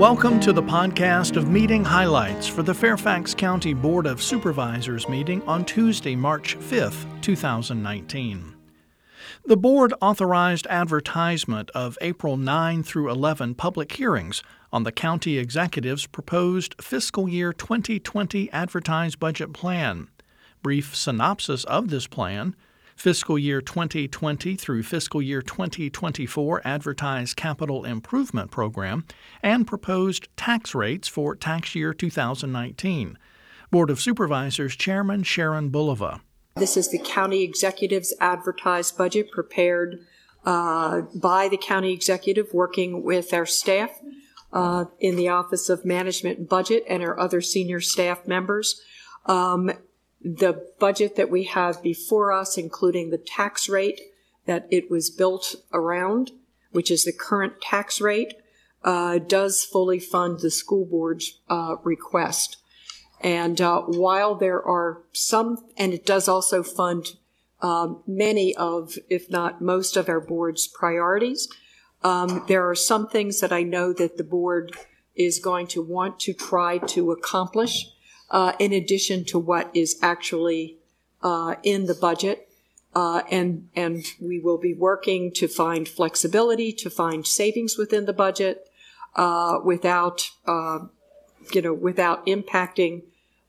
Welcome to the podcast of meeting highlights for the Fairfax County Board of Supervisors meeting on Tuesday, March 5th, 2019. The board authorized advertisement of April 9 through 11 public hearings on the county executive's proposed fiscal year 2020 advertised budget plan. Brief synopsis of this plan fiscal year 2020 through fiscal year 2024 advertised capital improvement program, and proposed tax rates for tax year 2019. Board of Supervisors Chairman Sharon Bulova. This is the county executive's advertised budget prepared uh, by the county executive working with our staff uh, in the Office of Management and Budget and our other senior staff members. Um, the budget that we have before us, including the tax rate that it was built around, which is the current tax rate, uh, does fully fund the school board's uh, request. And uh, while there are some, and it does also fund um, many of, if not most of our board's priorities, um, there are some things that I know that the board is going to want to try to accomplish uh, in addition to what is actually uh, in the budget. Uh, and and we will be working to find flexibility, to find savings within the budget, uh, without uh, you know without impacting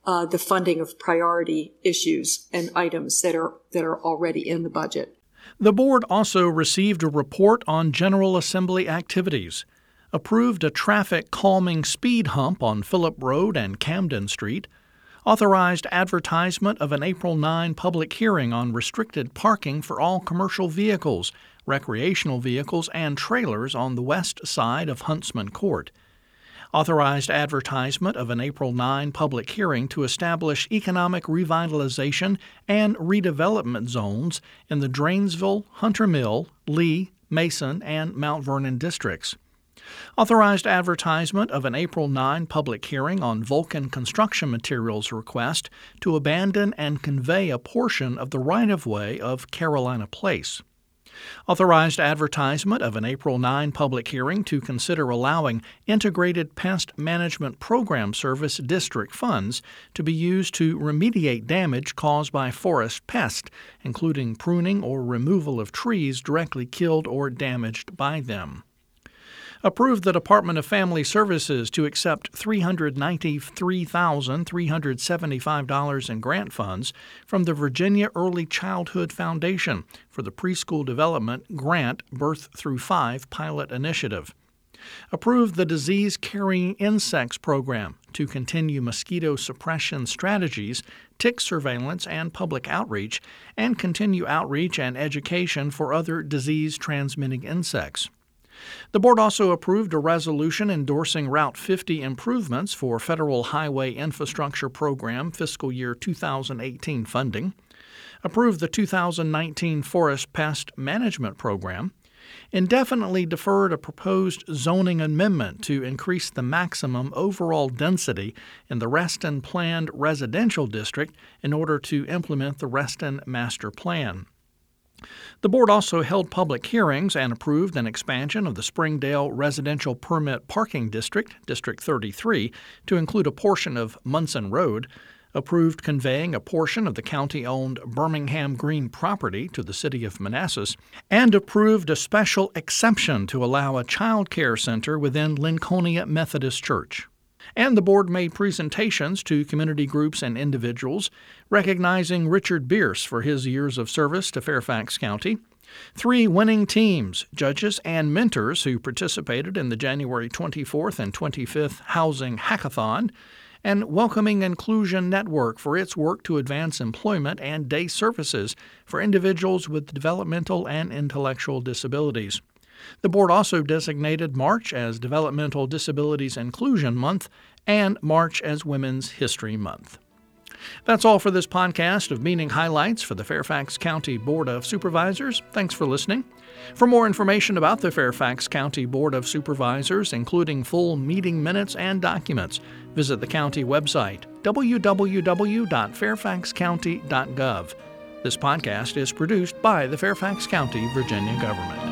uh, the funding of priority issues and items that are that are already in the budget. The board also received a report on General Assembly activities approved a traffic calming speed hump on Phillip Road and Camden Street, authorized advertisement of an April 9 public hearing on restricted parking for all commercial vehicles, recreational vehicles, and trailers on the west side of Huntsman Court, authorized advertisement of an April 9 public hearing to establish economic revitalization and redevelopment zones in the Dranesville, Hunter Mill, Lee, Mason, and Mount Vernon districts. Authorized advertisement of an April 9 public hearing on Vulcan Construction Materials request to abandon and convey a portion of the right of way of Carolina Place. Authorized advertisement of an April 9 public hearing to consider allowing Integrated Pest Management Program Service district funds to be used to remediate damage caused by forest pest, including pruning or removal of trees directly killed or damaged by them approved the Department of Family Services to accept $393,375 in grant funds from the Virginia Early Childhood Foundation for the Preschool Development Grant Birth Through Five pilot initiative. Approved the Disease Carrying Insects Program to continue mosquito suppression strategies, tick surveillance, and public outreach, and continue outreach and education for other disease transmitting insects. The board also approved a resolution endorsing Route 50 improvements for Federal Highway Infrastructure Program fiscal year 2018 funding, approved the 2019 Forest Pest Management Program, indefinitely deferred a proposed zoning amendment to increase the maximum overall density in the Reston Planned Residential District in order to implement the Reston Master Plan. The board also held public hearings and approved an expansion of the Springdale Residential Permit Parking District, District 33, to include a portion of Munson Road, approved conveying a portion of the county owned Birmingham Green property to the city of Manassas, and approved a special exception to allow a child care center within Lincolnia Methodist Church. And the board made presentations to community groups and individuals, recognizing Richard Bierce for his years of service to Fairfax County, three winning teams, judges, and mentors who participated in the January 24th and 25th Housing Hackathon, and Welcoming Inclusion Network for its work to advance employment and day services for individuals with developmental and intellectual disabilities. The board also designated March as Developmental Disabilities Inclusion Month and March as Women's History Month. That's all for this podcast of meeting highlights for the Fairfax County Board of Supervisors. Thanks for listening. For more information about the Fairfax County Board of Supervisors, including full meeting minutes and documents, visit the county website www.fairfaxcounty.gov. This podcast is produced by the Fairfax County, Virginia government.